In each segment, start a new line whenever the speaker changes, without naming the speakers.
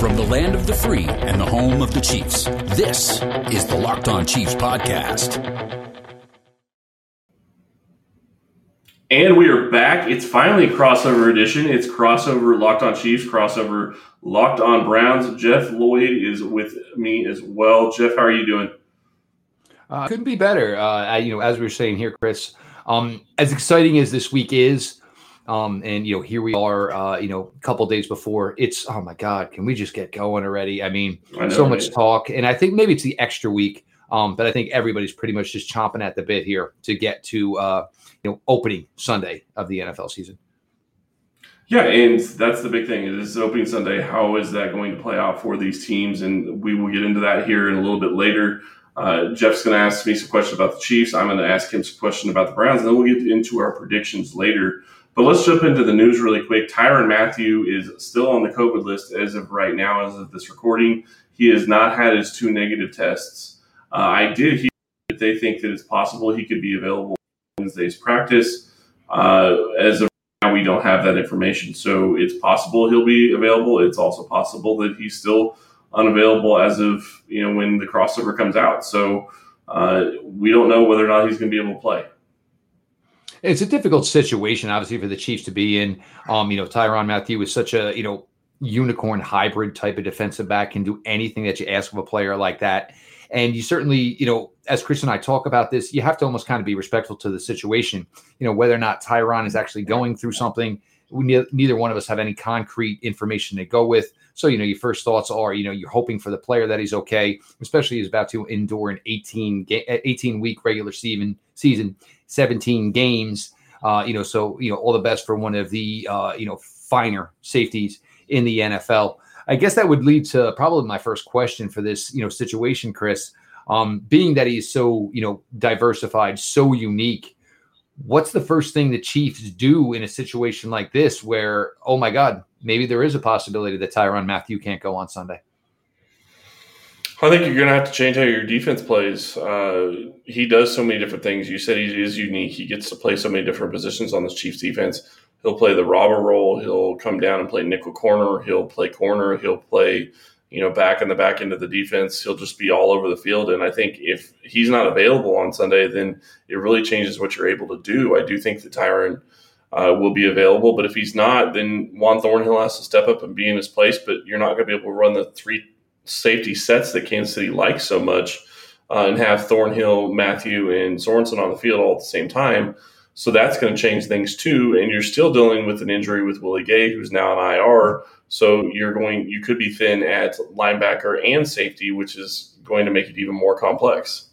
From the land of the free and the home of the Chiefs, this is the Locked On Chiefs podcast.
And we are back. It's finally a crossover edition. It's crossover Locked On Chiefs, crossover Locked On Browns. Jeff Lloyd is with me as well. Jeff, how are you doing?
Uh, couldn't be better. Uh, you know, as we were saying here, Chris, um, as exciting as this week is, um, and you know, here we are, uh, you know, a couple days before. It's oh my god, can we just get going already? I mean, I know, so much right? talk, and I think maybe it's the extra week, um, but I think everybody's pretty much just chomping at the bit here to get to uh, you know opening Sunday of the NFL season.
Yeah, and that's the big thing. It is opening Sunday. How is that going to play out for these teams? And we will get into that here in a little bit later. Uh, Jeff's going to ask me some questions about the Chiefs. I'm going to ask him some questions about the Browns, and then we'll get into our predictions later. But let's jump into the news really quick. Tyrann Mathieu is still on the COVID list as of right now, as of this recording. He has not had his two negative tests. Uh, I did hear that they think that it's possible he could be available Wednesday's practice. Uh, as of now, we don't have that information. So it's possible he'll be available. It's also possible that he's still unavailable as of you know when the crossover comes out. So uh, we don't know whether or not he's going to be able to play.
It's a difficult situation, obviously, for the Chiefs to be in. Um, you know, Tyrann Mathieu is such a you know unicorn hybrid type of defensive back, can do anything that you ask of a player like that. And you certainly, you know, as Chris and I talk about this, you have to almost kind of be respectful to the situation. You know, whether or not Tyrann is actually going through something, we, neither one of us have any concrete information to go with. So, you know, your first thoughts are, you know, you're hoping for the player that he's okay, especially he's about to endure an 18 game, 18 week regular season season 17 games. Uh, you know, so you know, all the best for one of the uh, you know finer safeties in the NFL. I guess that would lead to probably my first question for this you know situation, Chris. Um, being that he's so you know diversified, so unique, what's the first thing the Chiefs do in a situation like this where, oh my God, maybe there is a possibility that Tyrann Mathieu can't go on Sunday?
I think you're going to have to change how your defense plays. Uh, he does so many different things. You said he is unique. He gets to play so many different positions on this Chiefs defense. He'll play the robber role. He'll come down and play nickel corner. He'll play corner. He'll play, you know, back in the back end of the defense. He'll just be all over the field. And I think if he's not available on Sunday, then it really changes what you're able to do. I do think that Tyrann uh, will be available, but if he's not, then Juan Thornhill has to step up and be in his place. But you're not going to be able to run the three safety sets that Kansas City likes so much uh, and have Thornhill, Mathieu, and Sorensen on the field all at the same time. So that's going to change things too. And you're still dealing with an injury with Willie Gay, who's now an IR. So you're going, you could be thin at linebacker and safety, which is going to make it even more complex.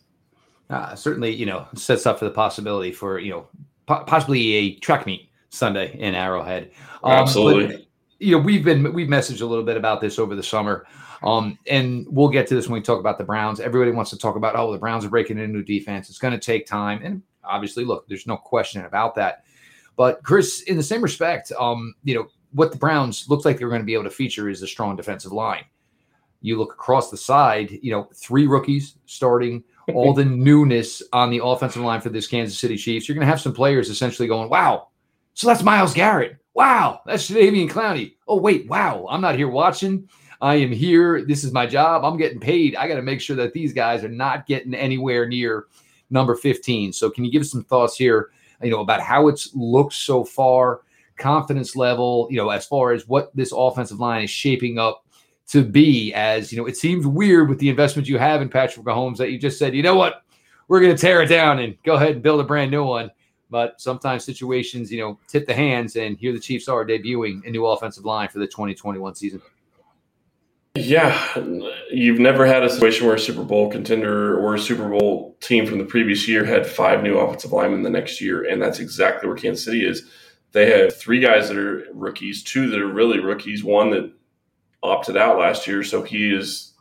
Uh, certainly, you know, sets up for the possibility for you know po- possibly a track meet Sunday in Arrowhead.
Um, Absolutely.
But, you know, we've been we've messaged a little bit about this over the summer. Um, and we'll get to this when we talk about the Browns. Everybody wants to talk about, oh, the Browns are breaking into new defense. It's going to take time. And obviously, look, there's no question about that. But Chris, in the same respect, um, you know, what the Browns looks like they're going to be able to feature is a strong defensive line. You look across the side, you know, three rookies starting, all the newness on the offensive line for this Kansas City Chiefs. You're going to have some players essentially going, wow, so that's Myles Garrett. Wow, that's Jadeveon Clowney. Oh, wait, wow, I'm not here watching. I am here. This is my job. I'm getting paid. I got to make sure that these guys are not getting anywhere near number 15. So, can you give us some thoughts here, you know, about how it's looked so far, confidence level, you know, as far as what this offensive line is shaping up to be? As you know, it seems weird with the investment you have in Patrick Mahomes that you just said, you know what, we're going to tear it down and go ahead and build a brand new one. But sometimes situations, you know, tip the hands, and here the Chiefs are debuting a new offensive line for the 2021 season.
Yeah, you've never had a situation where a Super Bowl contender or a Super Bowl team from the previous year had five new offensive linemen the next year, and that's exactly where Kansas City is. They have three guys that are rookies, two that are really rookies, one that opted out last year, so he is,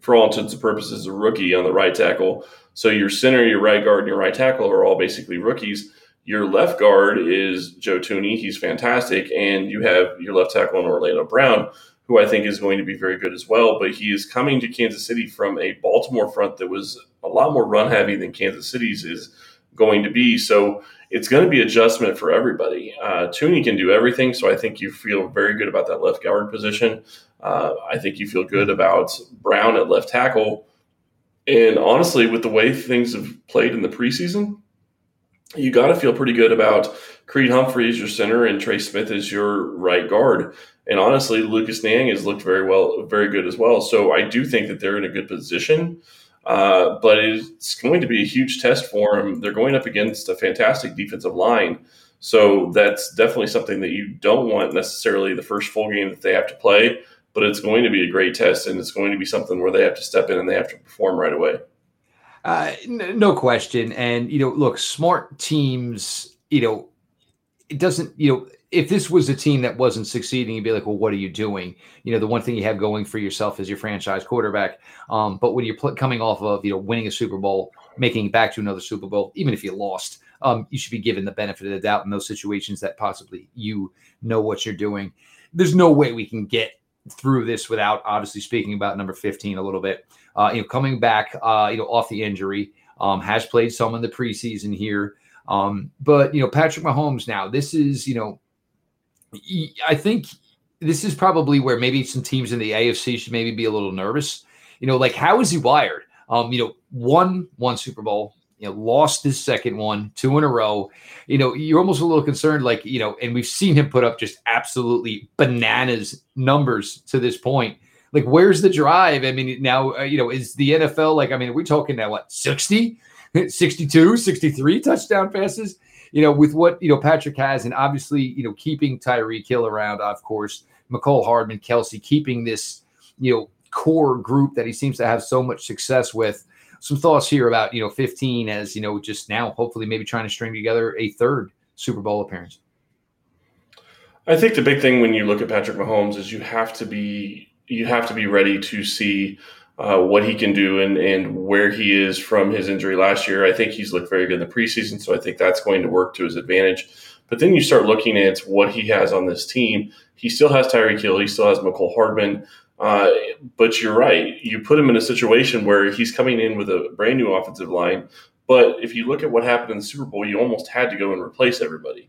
for all intents and purposes, a rookie on the right tackle. So your center, your right guard, and your right tackle are all basically rookies. Your left guard is Joe Thuney; he's fantastic, and you have your left tackle in Orlando Brown who I think is going to be very good as well. But he is coming to Kansas City from a Baltimore front that was a lot more run heavy than Kansas City's is going to be. So it's going to be adjustment for everybody. Uh, Thuney can do everything, so I think you feel very good about that left guard position. Uh, I think you feel good about Brown at left tackle. And honestly, with the way things have played in the preseason, you got to feel pretty good about Creed Humphrey as your center and Trey Smith as your right guard. And honestly, Lucas Niang has looked very well, very good as well. So I do think that they're in a good position. Uh, but it's going to be a huge test for them. They're going up against a fantastic defensive line. So that's definitely something that you don't want necessarily the first full game that they have to play, but it's going to be a great test and it's going to be something where they have to step in and they have to perform right away.
Uh, no question. And, you know, look, smart teams, you know, it doesn't, you know, if this was a team that wasn't succeeding, you'd be like, well, what are you doing? You know, the one thing you have going for yourself is your franchise quarterback. Um, but when you're pl- coming off of, you know, winning a Super Bowl, making it back to another Super Bowl, even if you lost, um, you should be given the benefit of the doubt in those situations that possibly you know what you're doing. There's no way we can get through this without obviously speaking about number 15 a little bit. Uh, you know, coming back, uh, you know, off the injury, um, has played some in the preseason here. Um, but you know, Patrick Mahomes now, this is, you know, I think this is probably where maybe some teams in the AFC should maybe be a little nervous. You know, like how is he wired? Um, you know, won one Super Bowl, you know, lost his second one, two in a row. You know, you're almost a little concerned, like, you know, and we've seen him put up just absolutely bananas numbers to this point. Like, where's the drive? I mean, now, uh, you know, is the NFL like, I mean, we're we talking now what, 60, 62, 63 touchdown passes? You know, with what you know Patrick has, and obviously, you know, keeping Tyreek Hill around, of course, Mecole Hardman, Kelce, keeping this, you know, core group that he seems to have so much success with. Some thoughts here about you know 15 as you know just now, hopefully, maybe trying to string together a third Super Bowl appearance.
I think the big thing when you look at Patrick Mahomes is you have to be you have to be ready to see uh, what he can do and, and where he is from his injury last year. I think he's looked very good in the preseason, so I think that's going to work to his advantage. But then you start looking at what he has on this team. He still has Tyreek Hill, he still has Mecole Hardman. Uh, but you're right. You put him in a situation where he's coming in with a brand new offensive line. But if you look at what happened in the Super Bowl, you almost had to go and replace everybody.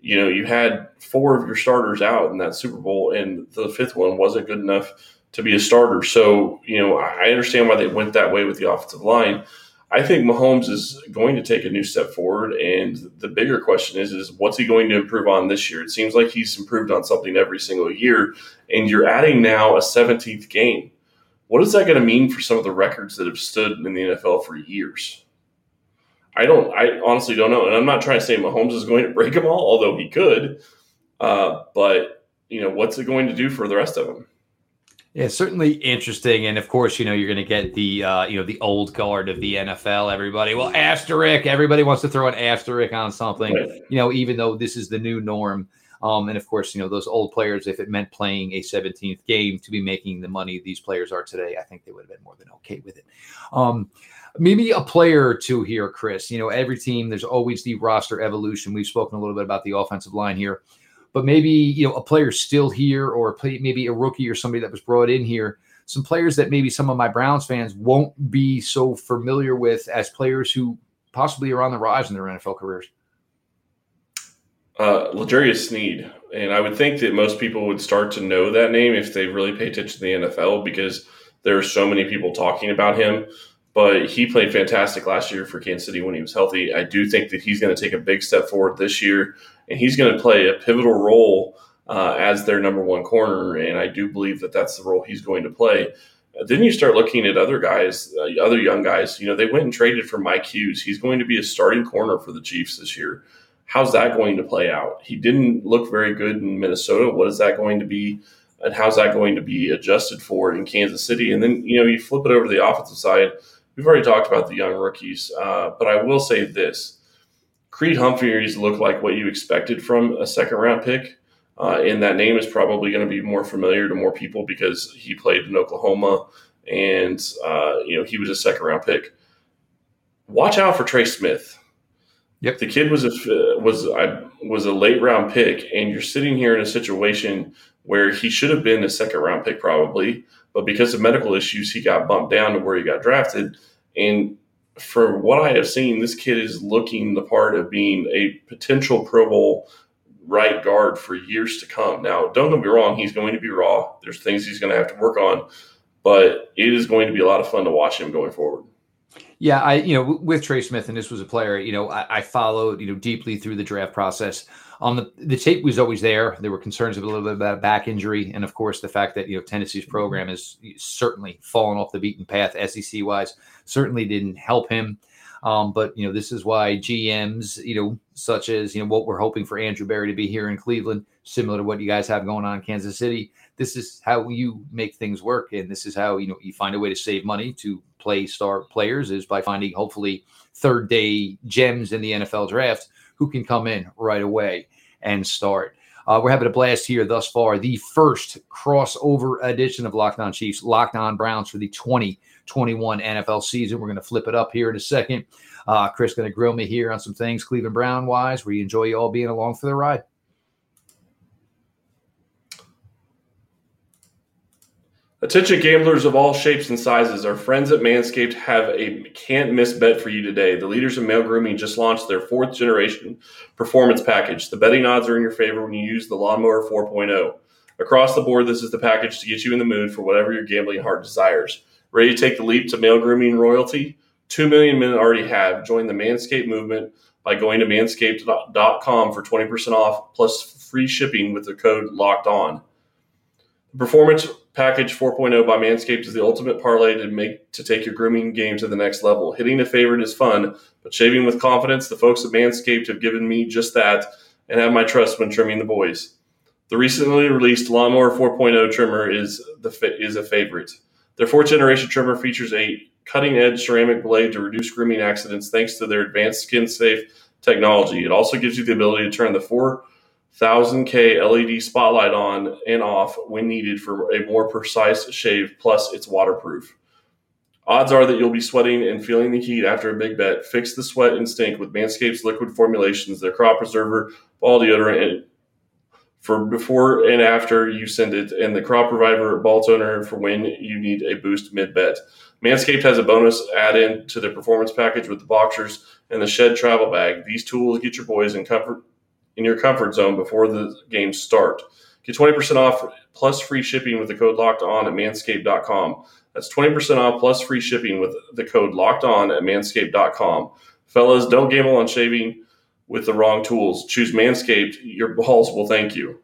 You know, you had four of your starters out in that Super Bowl, and the fifth one wasn't good enough to be a starter. So, you know, I understand why they went that way with the offensive line. I think Mahomes is going to take a new step forward, and the bigger question is, is what's he going to improve on this year? It seems like he's improved on something every single year, and you're adding now a 17th game. What is that going to mean for some of the records that have stood in the NFL for years? I don't. I honestly don't know, and I'm not trying to say Mahomes is going to break them all, although he could. Uh, but you know, what's it going to do for the rest of them?
Yeah, certainly interesting, and of course, you know you're going to get the uh, you know the old guard of the NFL. Everybody, well, asterisk. Everybody wants to throw an asterisk on something, right. you know, even though this is the new norm. Um, and of course, you know those old players. If it meant playing a 17th game to be making the money these players are today, I think they would have been more than okay with it. Um, maybe a player or two here, Chris. You know, every team there's always the roster evolution. We've spoken a little bit about the offensive line here but maybe you know a player still here or maybe a rookie or somebody that was brought in here some players that maybe some of my browns fans won't be so familiar with as players who possibly are on the rise in their nfl careers
uh, L'Jarius Sneed, and I would think that most people would start to know that name if they really pay attention to the NFL because there are so many people talking about him. But he played fantastic last year for Kansas City when he was healthy. I do think that he's going to take a big step forward this year and he's going to play a pivotal role uh, as their number one corner. And I do believe that that's the role he's going to play. Then you start looking at other guys, uh, other young guys. You know, they went and traded for Mike Hughes. He's going to be a starting corner for the Chiefs this year. How's that going to play out? He didn't look very good in Minnesota. What is that going to be? And how's that going to be adjusted for in Kansas City? And then, you know, you flip it over to the offensive side. We've already talked about the young rookies, uh, but I will say this Creed Humphreys look like what you expected from a second round pick. Uh, and that name is probably going to be more familiar to more people because he played in Oklahoma and uh, you know he was a second round pick. Watch out for Trey Smith. Yep, the kid was a was I was a late round pick, and you're sitting here in a situation where he should have been a second round pick probably, but because of medical issues, he got bumped down to where he got drafted. And for what I have seen, this kid is looking the part of being a potential Pro Bowl right guard for years to come. Now, don't get me wrong, he's going to be raw. There's things he's going to have to work on, but it is going to be a lot of fun to watch him going forward.
Yeah, I you know with Trey Smith, and this was a player you know I, I followed you know deeply through the draft process. Um, the, the tape was always there. There were concerns of a little bit about back injury, and of course the fact that you know Tennessee's program is certainly fallen off the beaten path SEC wise. Certainly didn't help him. Um, but you know this is why GMs, you know, such as you know what we're hoping for Andrew Berry to be here in Cleveland, similar to what you guys have going on in Kansas City. This is how you make things work, and this is how you know you find a way to save money to play star players is by finding hopefully third day gems in the NFL draft who can come in right away and start. Uh, we're having a blast here thus far. The first crossover edition of Locked On Chiefs, Locked On Browns for the 2021 NFL season. We're going to flip it up here in a second. Uh, Chris going to grill me here on some things Cleveland Brown wise. We enjoy you all being along for the ride.
Attention gamblers of all shapes and sizes, our friends at Manscaped have a can't miss bet for you today. The leaders of male grooming just launched their fourth generation performance package. The betting odds are in your favor when you use the Lawnmower 4.0. Across the board, this is the package to get you in the mood for whatever your gambling heart desires. Ready to take the leap to male grooming royalty? Two million men already have. Join the Manscaped movement by going to manscaped.com for 20% off plus free shipping with the code locked on. Performance Package 4.0 by Manscaped is the ultimate parlay to make to take your grooming game to the next level. Hitting a favorite is fun, but shaving with confidence, the folks at Manscaped have given me just that and have my trust when trimming the boys. The recently released Lawnmower 4.0 trimmer is the is a favorite. Their fourth generation trimmer features a cutting edge ceramic blade to reduce grooming accidents thanks to their advanced skin safe technology. It also gives you the ability to turn the four 1000K LED spotlight on and off when needed for a more precise shave, plus it's waterproof. Odds are that you'll be sweating and feeling the heat after a big bet. Fix the sweat and stink with Manscaped's liquid formulations, their crop preserver, ball deodorant, for before and after you send it, and the crop reviver ball toner for when you need a boost mid bet. Manscaped has a bonus add in to the performance package with the boxers and the shed travel bag. These tools get your boys in comfort in your comfort zone before the games start. Get 20% off plus free shipping with the code locked on at manscaped.com. That's 20% off plus free shipping with the code locked on at manscaped.com. Fellas, don't gamble on shaving with the wrong tools. Choose Manscaped. Your balls will thank you.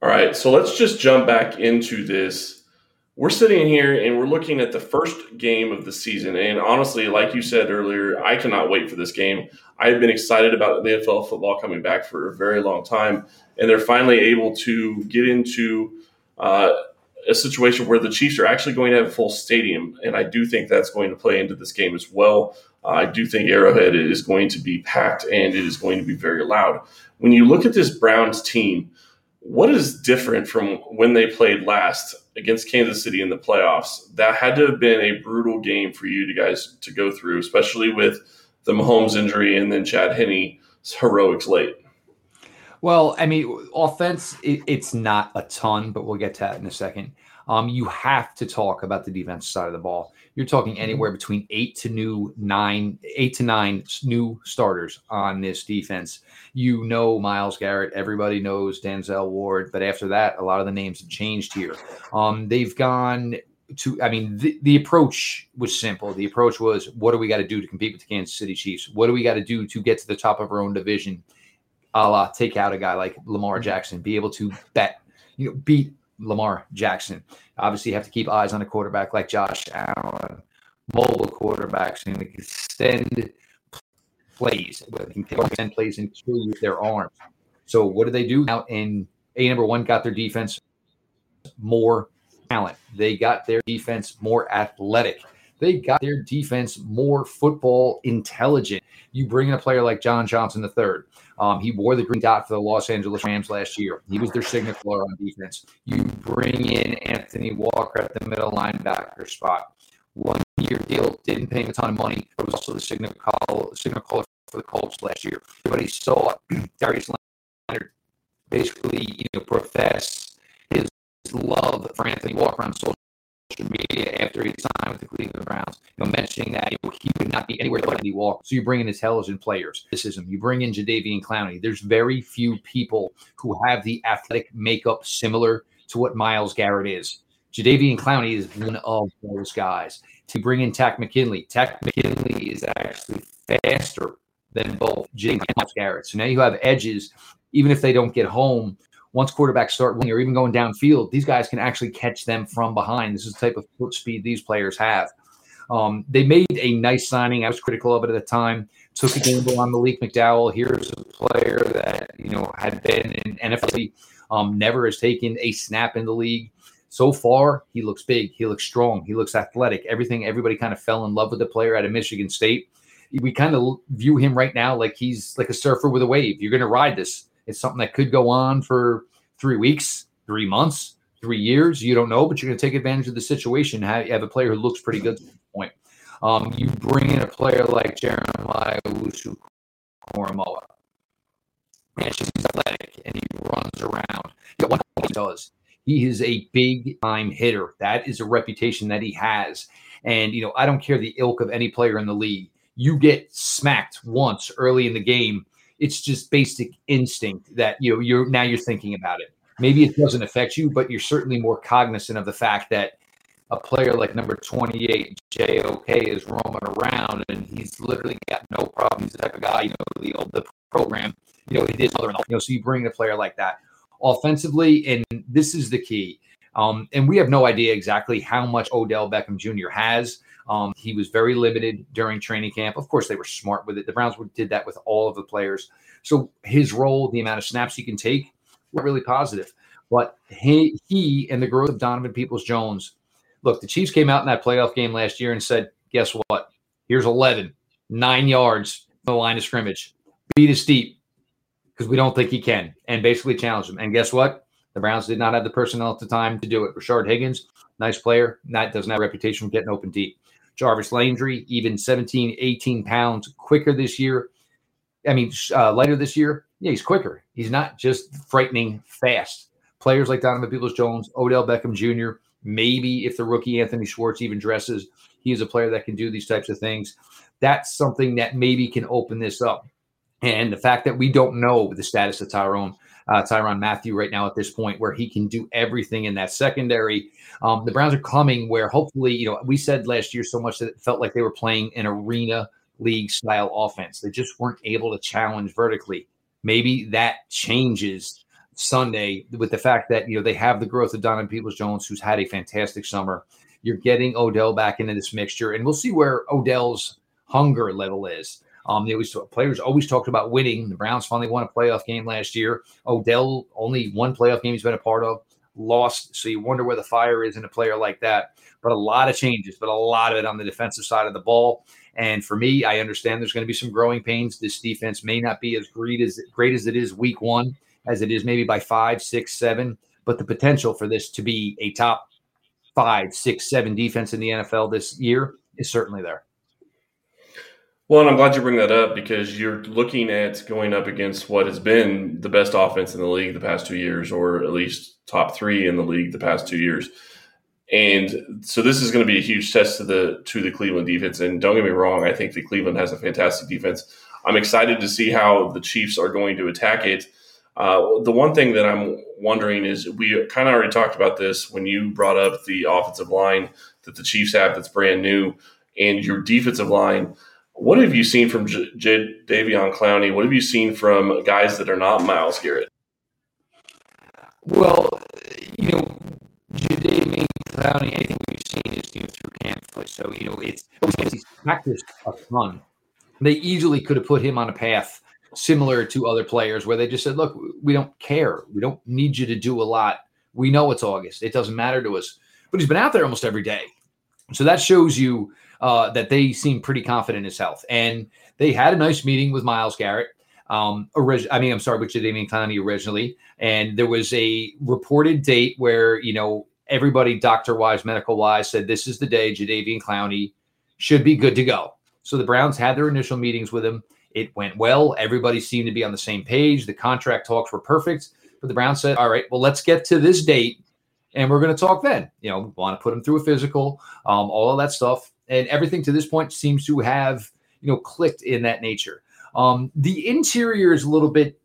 All right, so let's just jump back into this we're sitting here and we're looking at the first game of the season. And honestly, like you said earlier, I cannot wait for this game. I've been excited about the NFL football coming back for a very long time. And they're finally able to get into uh, a situation where the Chiefs are actually going to have a full stadium. And I do think that's going to play into this game as well. Uh, I do think Arrowhead is going to be packed and it is going to be very loud. When you look at this Browns team, what is different from when they played last against Kansas City in the playoffs? That had to have been a brutal game for you guys to go through, especially with the Mahomes injury and then Chad Henne's heroics late.
Well, I mean, offense, it, it's not a ton, but we'll get to that in a second. Um, you have to talk about the defense side of the ball. You're talking mm-hmm. anywhere between eight to new nine, eight to nine new starters on this defense. You know Myles Garrett, everybody knows Denzel Ward, but after that, a lot of the names have changed here. Um, they've gone to, I mean, the, the approach was simple. The approach was, what do we got to do to compete with the Kansas City Chiefs? What do we got to do to get to the top of our own division? A la take out a guy like Lamar mm-hmm. Jackson, be able to bet, you know, beat Lamar Jackson. Obviously, you have to keep eyes on a quarterback like Josh Allen, mobile quarterbacks, and extend plays, extend plays and kill you with their arms. So, what do they do now? And a number one got their defense more talent. They got their defense more athletic. They got their defense more football intelligent. You bring in a player like John Johnson III. Um, he wore the green dot for the Los Angeles Rams last year. He was their signal caller on defense. You bring in Anthony Walker at the middle linebacker spot. One year deal, didn't pay him a ton of money, but was also the signal call signal caller for the Colts last year. Everybody saw Darius Leonard basically, you know, profess his love for Anthony Walker on social social media after he signed with the Cleveland Browns, you know, mentioning that you know, he would not be anywhere but he walk. So you bring in intelligent players. This is him. You bring in Jadeveon Clowney. There's very few people who have the athletic makeup similar to what Myles Garrett is. Jadeveon Clowney is one of those guys. To bring in Takk McKinley, Takk McKinley is actually faster than both Jadeveon and Myles Garrett. So now you have edges, even if they don't get home. Once quarterbacks start winning or even going downfield, these guys can actually catch them from behind. This is the type of foot speed these players have. Um, they made a nice signing. I was critical of it at the time. Took a gamble on Malik McDowell. Here's a player that you know had been in NFL, um, never has taken a snap in the league. So far, he looks big. He looks strong. He looks athletic. Everything. Everybody kind of fell in love with the player out of Michigan State. We kind of view him right now like he's like a surfer with a wave. You're going to ride this. It's something that could go on for three weeks, three months, three years. You don't know, but you're going to take advantage of the situation. Have, you have a player who looks pretty good point. Um, you bring in a player like Jeremiah Owusu Koramoah. And he's athletic and he runs around. Yeah, what he does he is a big time hitter. That is a reputation that he has. And, you know, I don't care the ilk of any player in the league. You get smacked once early in the game. It's just basic instinct that, you know, you're now you're thinking about it. Maybe it doesn't affect you, but you're certainly more cognizant of the fact that a player like number 28, JOK, is roaming around and he's literally got no problem. He's the type of guy, you know, the, the program, you know, he did other, you know, so you bring a player like that offensively, and this is the key. Um, and we have no idea exactly how much Odell Beckham Jr. has. Um, he was very limited during training camp. Of course, they were smart with it. The Browns did that with all of the players. So his role, the amount of snaps he can take, were really positive. But he, he and the growth of Donovan Peoples Jones. Look, the Chiefs came out in that playoff game last year and said, guess what? Here's 11, nine yards from the line of scrimmage. Beat us deep because we don't think he can, and basically challenge him. And guess what? The Browns did not have the personnel at the time to do it. Rashard Higgins, nice player, that doesn't have a reputation for getting open deep. Jarvis Landry, even 17, 18 pounds quicker this year. I mean, uh, lighter this year. Yeah, he's quicker. He's not just frightening fast. Players like Donovan Peoples Jones, Odell Beckham Jr., maybe if the rookie Anthony Schwartz even dresses, he is a player that can do these types of things. That's something that maybe can open this up. And the fact that we don't know the status of Tyrone, uh, Tyrann Mathieu right now at this point, where he can do everything in that secondary. Um, the Browns are coming where hopefully, you know, we said last year so much that it felt like they were playing an arena league style offense. They just weren't able to challenge vertically. Maybe that changes Sunday with the fact that, you know, they have the growth of Donovan Peoples Jones, who's had a fantastic summer. You're getting Odell back into this mixture, and we'll see where Odell's hunger level is. Um, they always players always talked about winning. The Browns finally won a playoff game last year. Odell only one playoff game he's been a part of, lost. So you wonder where the fire is in a player like that. But a lot of changes, but a lot of it on the defensive side of the ball. And for me, I understand there's going to be some growing pains. This defense may not be as great as great as it is week one, as it is maybe by five, six, seven. But the potential for this to be a top five, six, seven defense in the NFL this year is certainly there.
Well, and I'm glad you bring that up because you're looking at going up against what has been the best offense in the league the past two years, or at least top three in the league the past two years. And so this is going to be a huge test to the to the Cleveland defense. And don't get me wrong, I think the Cleveland has a fantastic defense. I'm excited to see how the Chiefs are going to attack it. Uh, the one thing that I'm wondering is we kind of already talked about this when you brought up the offensive line that the Chiefs have that's brand new, and your defensive line what have you seen from J- J- Davion Clowney? What have you seen from guys that are not Myles Garrett?
Well, you know, Jadeveon Clowney, anything we've seen is you know, through camp. So, you know, it's he's practiced a ton. They easily could have put him on a path similar to other players where they just said, look, we don't care. We don't need you to do a lot. We know it's August. It doesn't matter to us. But he's been out there almost every day. So that shows you uh, that they seem pretty confident in his health. And they had a nice meeting with Myles Garrett. Um, orig- I mean, I'm sorry, with Jadeveon Clowney originally, and there was a reported date where you know everybody, doctor wise, medical wise, said this is the day Jadeveon Clowney should be good to go. So the Browns had their initial meetings with him. It went well. Everybody seemed to be on the same page. The contract talks were perfect. But the Browns said, all right, well, let's get to this date and we're going to talk then. You know, want to put him through a physical, um, all of that stuff, and everything to this point seems to have you know clicked in that nature. Um, the interior is a little bit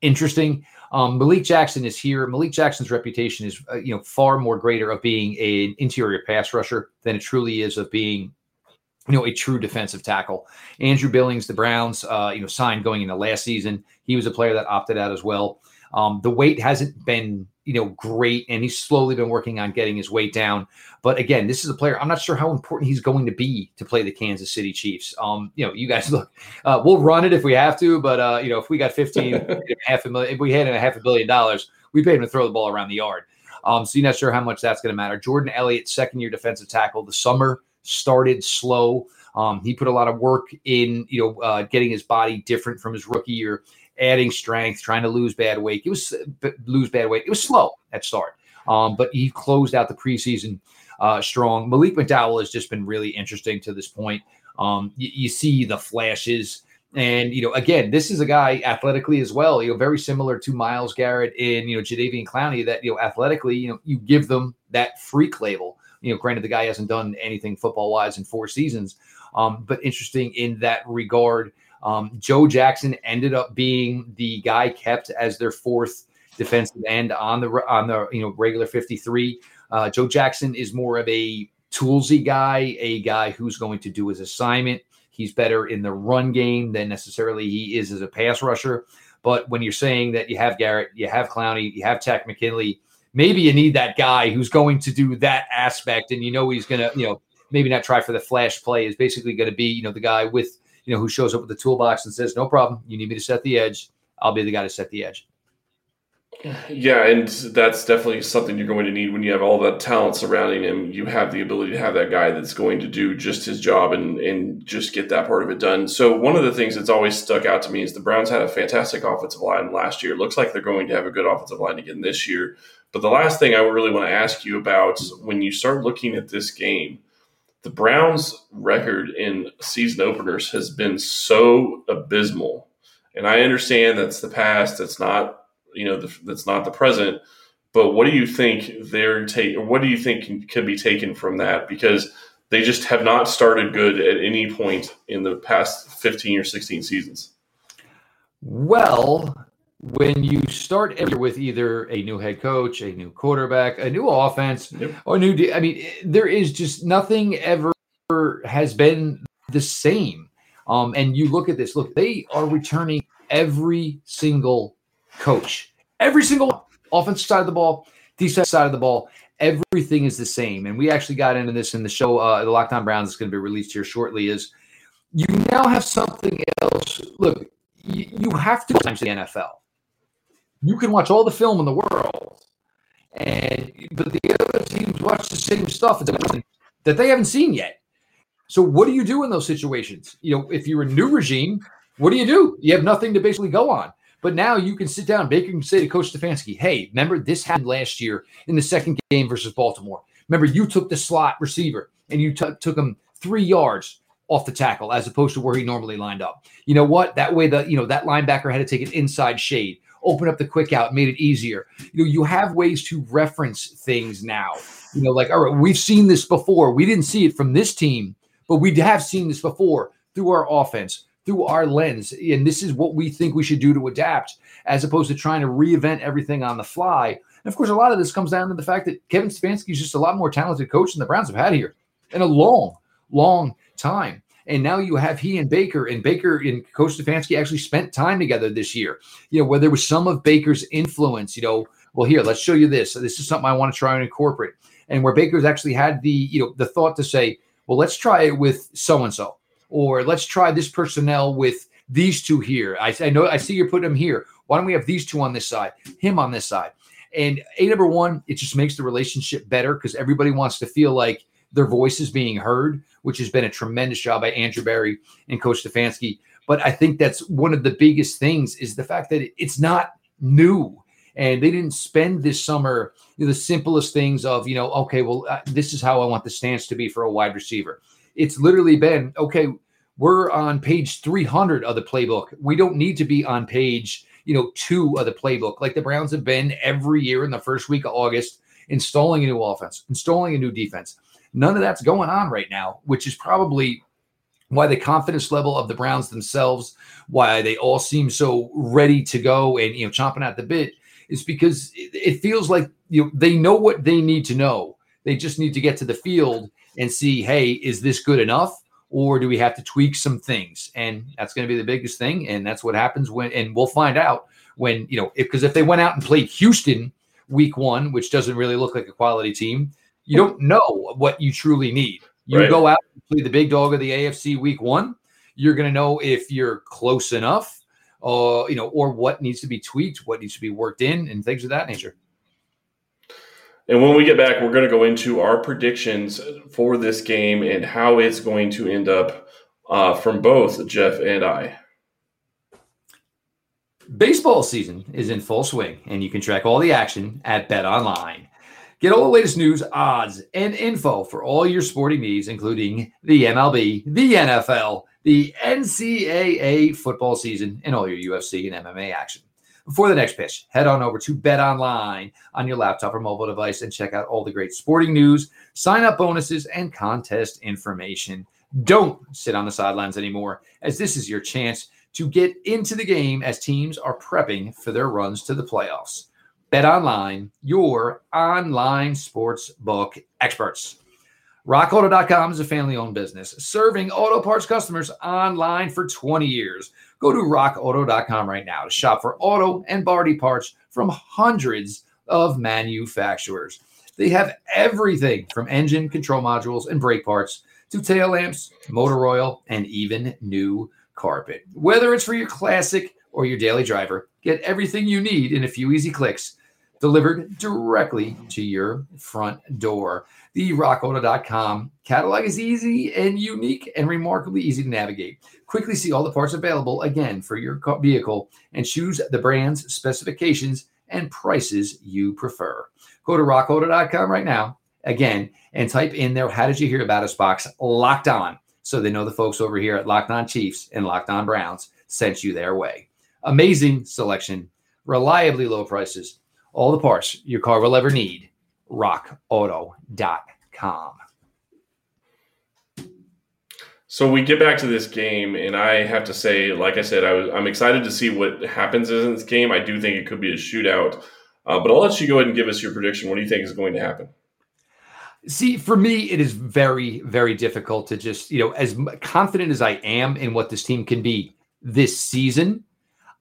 interesting. Um, Malik Jackson is here. Malik Jackson's reputation is, uh, you know, far more greater of being an interior pass rusher than it truly is of being, you know, a true defensive tackle. Andrew Billings, the Browns, uh, you know, signed going into last season. He was a player that opted out as well. Um, the weight hasn't been you know, great, and he's slowly been working on getting his weight down. But again, this is a player. I'm not sure how important he's going to be to play the Kansas City Chiefs. Um, you know, you guys look, uh, we'll run it if we have to, but uh, you know, if we got 15, half a million, if we had a half a billion dollars, we paid him to throw the ball around the yard. Um, so you're not sure how much that's going to matter. Jordan Elliott, second year defensive tackle. The summer started slow. Um, he put a lot of work in, you know, uh, getting his body different from his rookie year adding strength, trying to lose bad weight. It was lose bad weight. It was slow at start, um, but he closed out the preseason uh, strong. Malik McDowell has just been really interesting to this point. Um, you, you see the flashes. And you know, again, this is a guy athletically as well. You know, very similar to Myles Garrett and you know Jadeveon Clowney. That you know, athletically, you know, you give them that freak label. You know, granted, the guy hasn't done anything football wise in four seasons, um, but interesting in that regard. Um, Joe Jackson ended up being the guy kept as their fourth defensive end on the on the you know regular 53. Uh, Joe Jackson is more of a toolsy guy, a guy who's going to do his assignment. He's better in the run game than necessarily he is as a pass rusher. But when you're saying that you have Garrett, you have Clowney, you have Takk McKinley, maybe you need that guy who's going to do that aspect, and you know he's going to, you know, maybe not try for the flash play. Is basically going to be, you know, the guy with you know, who shows up with the toolbox and says, "No problem, you need me to set the edge. I'll be the guy to set the edge."
Yeah, and that's definitely something you're going to need when you have all that talent surrounding him. You have the ability to have that guy that's going to do just his job and and just get that part of it done. So one of the things that's always stuck out to me is the Browns had a fantastic offensive line last year. It looks like they're going to have a good offensive line again this year. But the last thing I really want to ask you about when you start looking at this game, the Browns' record in season openers has been so abysmal, and I understand that's the past. That's not you know the, that's not the present. But what do you think they're take? What do you think can, can be taken from that? Because they just have not started good at any point in the past fifteen or sixteen seasons.
Well, when you start every with either a new head coach, a new quarterback, a new offense, yep. or new, de- I mean, there is just nothing ever has been the same. Um, and you look at this, look, they are returning every single coach, every single offensive side of the ball, defensive side of the ball. Everything is the same. And we actually got into this in the show, uh, the Locked On Browns is going to be released here shortly. Is you now have something else. Look, you, you have to times the NFL you can watch all the film in the world, and but the other teams watch the same stuff that they haven't seen yet. So what do you do in those situations? You know, if you're a new regime, what do you do? You have nothing to basically go on. But now you can sit down. Baker can say to Coach Stefanski, "Hey, remember this happened last year in the second game versus Baltimore. Remember you took the slot receiver and you t- took him three yards off the tackle as opposed to where he normally lined up. You know what? That way, the you know that linebacker had to take an inside shade open up the quick out, made it easier. You know, you have ways to reference things now. You know, like, all right, we've seen this before. We didn't see it from this team, but we have seen this before through our offense, through our lens. And this is what we think we should do to adapt, as opposed to trying to reinvent everything on the fly. And of course, a lot of this comes down to the fact that Kevin Stefanski is just a lot more talented coach than the Browns have had here in a long, long time. And now you have he and Baker, and Baker and Coach Stefanski actually spent time together this year. You know, where there was some of Baker's influence, you know, well, here, let's show you this. This is something I want to try and incorporate. And where Baker's actually had the, you know, the thought to say, well, let's try it with so and so, or let's try this personnel with these two here. I, I know I see you're putting them here. Why don't we have these two on this side, him on this side? And a number one, it just makes the relationship better because everybody wants to feel like their voices being heard, which has been a tremendous job by Andrew Berry and Coach Stefanski. But I think that's one of the biggest things is the fact that it's not new. And they didn't spend this summer you know, the simplest things of, you know, okay, well, uh, this is how I want the stance to be for a wide receiver. It's literally been, okay, we're on page 300 of the playbook. We don't need to be on page, you know, two of the playbook like the Browns have been every year in the first week of August installing a new offense, installing a new defense. None of that's going on right now, which is probably why the confidence level of the Browns themselves, why they all seem so ready to go and you know chomping at the bit, is because it feels like you know, they know what they need to know. They just need to get to the field and see, hey, is this good enough? Or do we have to tweak some things? And that's going to be the biggest thing. And that's what happens when, and we'll find out when, you know, because if, if they went out and played Houston week one, which doesn't really look like a quality team, you don't know what you truly need. You right. go out and play the big dog of the AFC week one. You're going to know if you're close enough, uh, you know, or what needs to be tweaked, what needs to be worked in, and things of that nature.
And when we get back, we're going to go into our predictions for this game and how it's going to end up uh, from both Jeff and I.
Baseball season is in full swing, and you can track all the action at Bet Online. Get all the latest news, odds, and info for all your sporting needs, including the MLB, the NFL, the NCAA football season, and all your UFC and MMA action. Before the next pitch, head on over to Bet Online on your laptop or mobile device and check out all the great sporting news, sign up bonuses, and contest information. Don't sit on the sidelines anymore, as this is your chance to get into the game as teams are prepping for their runs to the playoffs. Bet Online, your online sports book experts. RockAuto.com is a family owned business serving auto parts customers online for 20 years. Go to rockauto.com right now to shop for auto and body parts from hundreds of manufacturers. They have everything from engine control modules and brake parts to tail lamps, motor oil, and even new carpet. Whether it's for your classic or your daily driver, get everything you need in a few easy clicks delivered directly to your front door. The rockauto.com catalog is easy and unique and remarkably easy to navigate. Quickly see all the parts available again for your vehicle and choose the brand's specifications and prices you prefer. Go to rockauto.com right now again and type in there how did you hear about us box locked on so they know the folks over here at Locked On Chiefs and Locked On Browns sent you their way. Amazing selection, reliably low prices, all the parts your car will ever need. RockAuto.com.
So we get back to this game, and I have to say, like I said, I was, I'm excited to see what happens in this game. I do think it could be a shootout, uh, but I'll let you go ahead and give us your prediction. What do you think is going to happen?
See, for me, it is very, very difficult to just, you know, as confident as I am in what this team can be this season,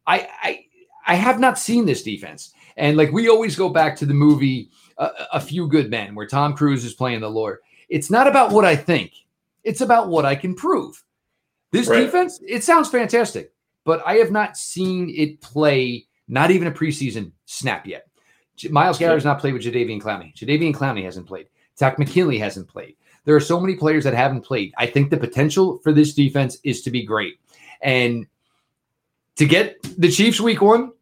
I, I, I have not seen this defense. And like we always go back to the movie uh, A Few Good Men, where Tom Cruise is playing the Lord. It's not about what I think, it's about what I can prove. This right. defense, it sounds fantastic, but I have not seen it play, not even a preseason snap yet. Myles Garrett has not played with Jadeveon Clowney. Jadeveon Clowney hasn't played. Takk McKinley hasn't played. There are so many players that haven't played. I think the potential for this defense is to be great. And to get the Chiefs week one,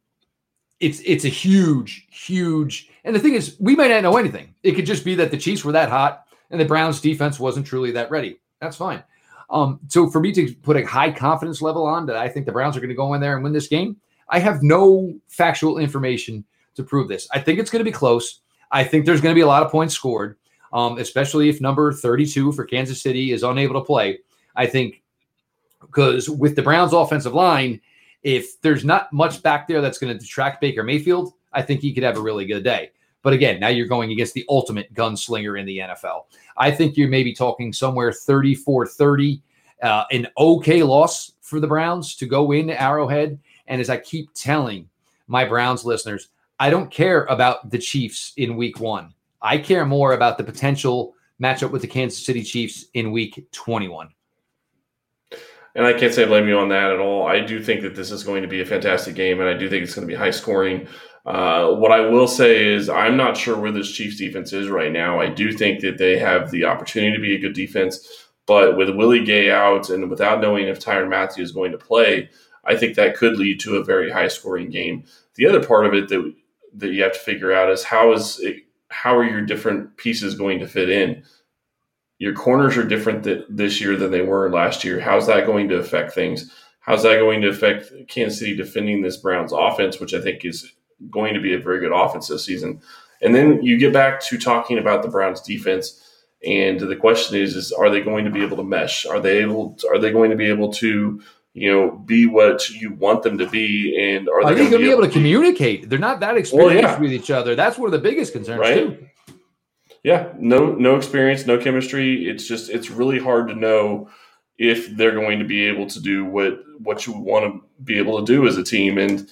it's it's a huge, huge. And the thing is, we might not know anything. It could just be that the Chiefs were that hot and the Browns defense wasn't truly that ready. That's fine. Um, so for me to put a high confidence level on that I think the Browns are going to go in there and win this game, I have no factual information to prove this. I think it's going to be close. I think there's going to be a lot of points scored um, especially if number 32 for Kansas City is unable to play. I think because with the Browns' offensive line, if there's not much back there that's going to detract Baker Mayfield, I think he could have a really good day. But again, now you're going against the ultimate gunslinger in the NFL. I think you're maybe talking somewhere 34 30, uh, an okay loss for the Browns to go in Arrowhead. And as I keep telling my Browns listeners, I don't care about the Chiefs in week one. I care more about the potential matchup with the Kansas City Chiefs in week 21.
And I can't say I blame you on that at all. I do think that this is going to be a fantastic game, and I do think it's going to be high scoring. Uh, what I will say is, I'm not sure where this Chiefs defense is right now. I do think that they have the opportunity to be a good defense, but with Willie Gay out and without knowing if Tyrann Mathieu is going to play, I think that could lead to a very high scoring game. The other part of it that that you have to figure out is how is it how are your different pieces going to fit in? Your corners are different th- this year than they were last year. How's that going to affect things? How's that going to affect Kansas City defending this Browns offense, which I think is going to be a very good offense this season? And then you get back to talking about the Browns defense. And the question is, is are they going to be able to mesh? Are they able? To, are they going to be able to, you know, be what you want them to be? And are,
are
they,
they going to be able to, to communicate? They're not that experienced well, yeah. with each other. That's one of the biggest concerns, right? Too.
Yeah, no, no experience, no chemistry. It's just it's really hard to know if they're going to be able to do what what you want to be able to do as a team. And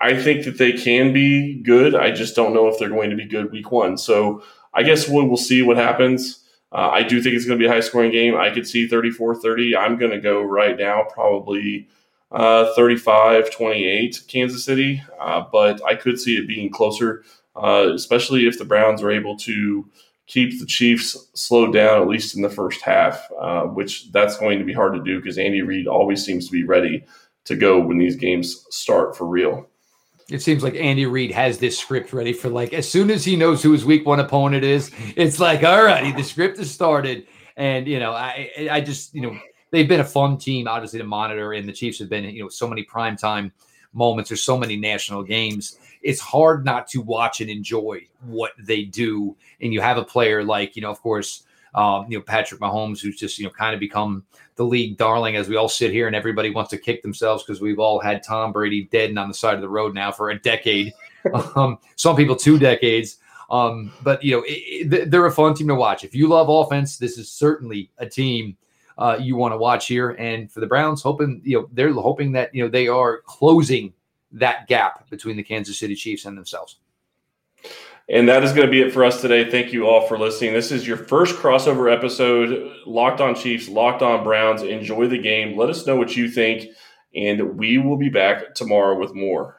I think that they can be good. I just don't know if they're going to be good week one. So I guess we'll, we'll see what happens. Uh, I do think it's going to be a high scoring game. I could see 34 30. I'm going to go right now, probably uh, 35 28 Kansas City, uh, but I could see it being closer, uh, especially if the Browns are able to keep the Chiefs slowed down, at least in the first half, uh, which that's going to be hard to do because Andy Reid always seems to be ready to go when these games start for real.
It seems like Andy Reid has this script ready for like as soon as he knows who his week one opponent is, it's like, all righty, the script has started. And you know, I I just, you know, they've been a fun team, obviously, to monitor, and the Chiefs have been, you know, so many primetime moments, there's so many national games. It's hard not to watch and enjoy what they do. And you have a player like, you know, of course, um, you know, Patrick Mahomes, who's just, you know, kind of become the league darling as we all sit here and everybody wants to kick themselves because we've all had Tom Brady dead and on the side of the road now for a decade. um, some people two decades. Um, but you know, it, it, they're a fun team to watch. If you love offense, this is certainly a team uh, you want to watch here. And for the Browns, hoping you know they're hoping that you know they are closing that gap between the Kansas City Chiefs and themselves.
And that is going to be it for us today. Thank you all for listening. This is your first crossover episode Locked on Chiefs, Locked on Browns. Enjoy the game. Let us know what you think, and we will be back tomorrow with more.